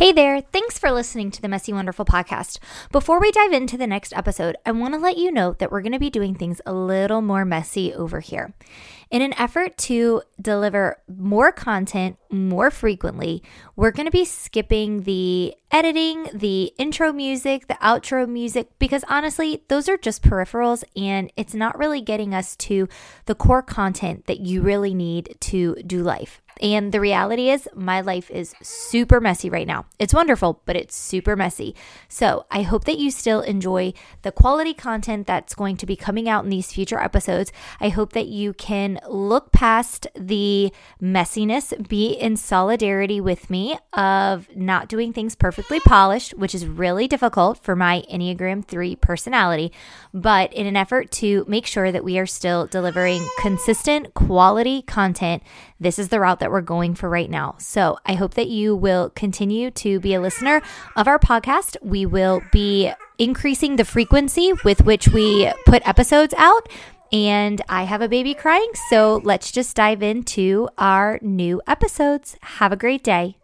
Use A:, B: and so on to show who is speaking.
A: Hey there, thanks for listening to the Messy Wonderful podcast. Before we dive into the next episode, I want to let you know that we're going to be doing things a little more messy over here. In an effort to deliver more content more frequently, we're going to be skipping the editing, the intro music, the outro music, because honestly, those are just peripherals and it's not really getting us to the core content that you really need to do life. And the reality is, my life is super messy right now. It's wonderful, but it's super messy. So I hope that you still enjoy the quality content that's going to be coming out in these future episodes. I hope that you can look past the messiness, be in solidarity with me of not doing things perfectly polished, which is really difficult for my Enneagram 3 personality, but in an effort to make sure that we are still delivering consistent quality content this is the route that we're going for right now. So I hope that you will continue to be a listener of our podcast. We will be increasing the frequency with which we put episodes out. And I have a baby crying. So let's just dive into our new episodes. Have a great day.